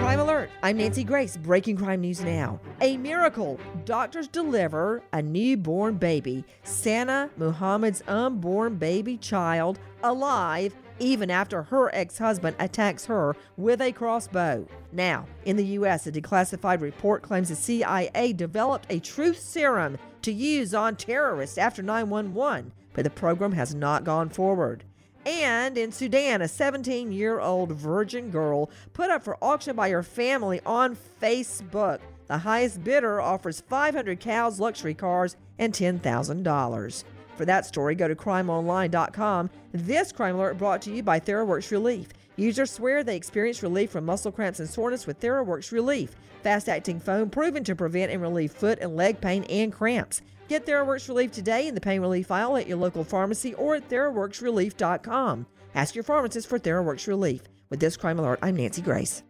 Crime Alert. I'm Nancy Grace. Breaking crime news now. A miracle. Doctors deliver a newborn baby, Sana Muhammad's unborn baby child, alive even after her ex husband attacks her with a crossbow. Now, in the U.S., a declassified report claims the CIA developed a truth serum to use on terrorists after 911, but the program has not gone forward. And in Sudan, a 17 year old virgin girl put up for auction by her family on Facebook. The highest bidder offers 500 cows, luxury cars, and $10,000. For that story, go to crimeonline.com. This crime alert brought to you by TheraWorx Relief. Users swear they experience relief from muscle cramps and soreness with TheraWorx Relief, fast acting foam proven to prevent and relieve foot and leg pain and cramps. Get TheraWorx Relief today in the pain relief aisle at your local pharmacy or at TheraWorxRelief.com. Ask your pharmacist for TheraWorx Relief. With this crime alert, I'm Nancy Grace.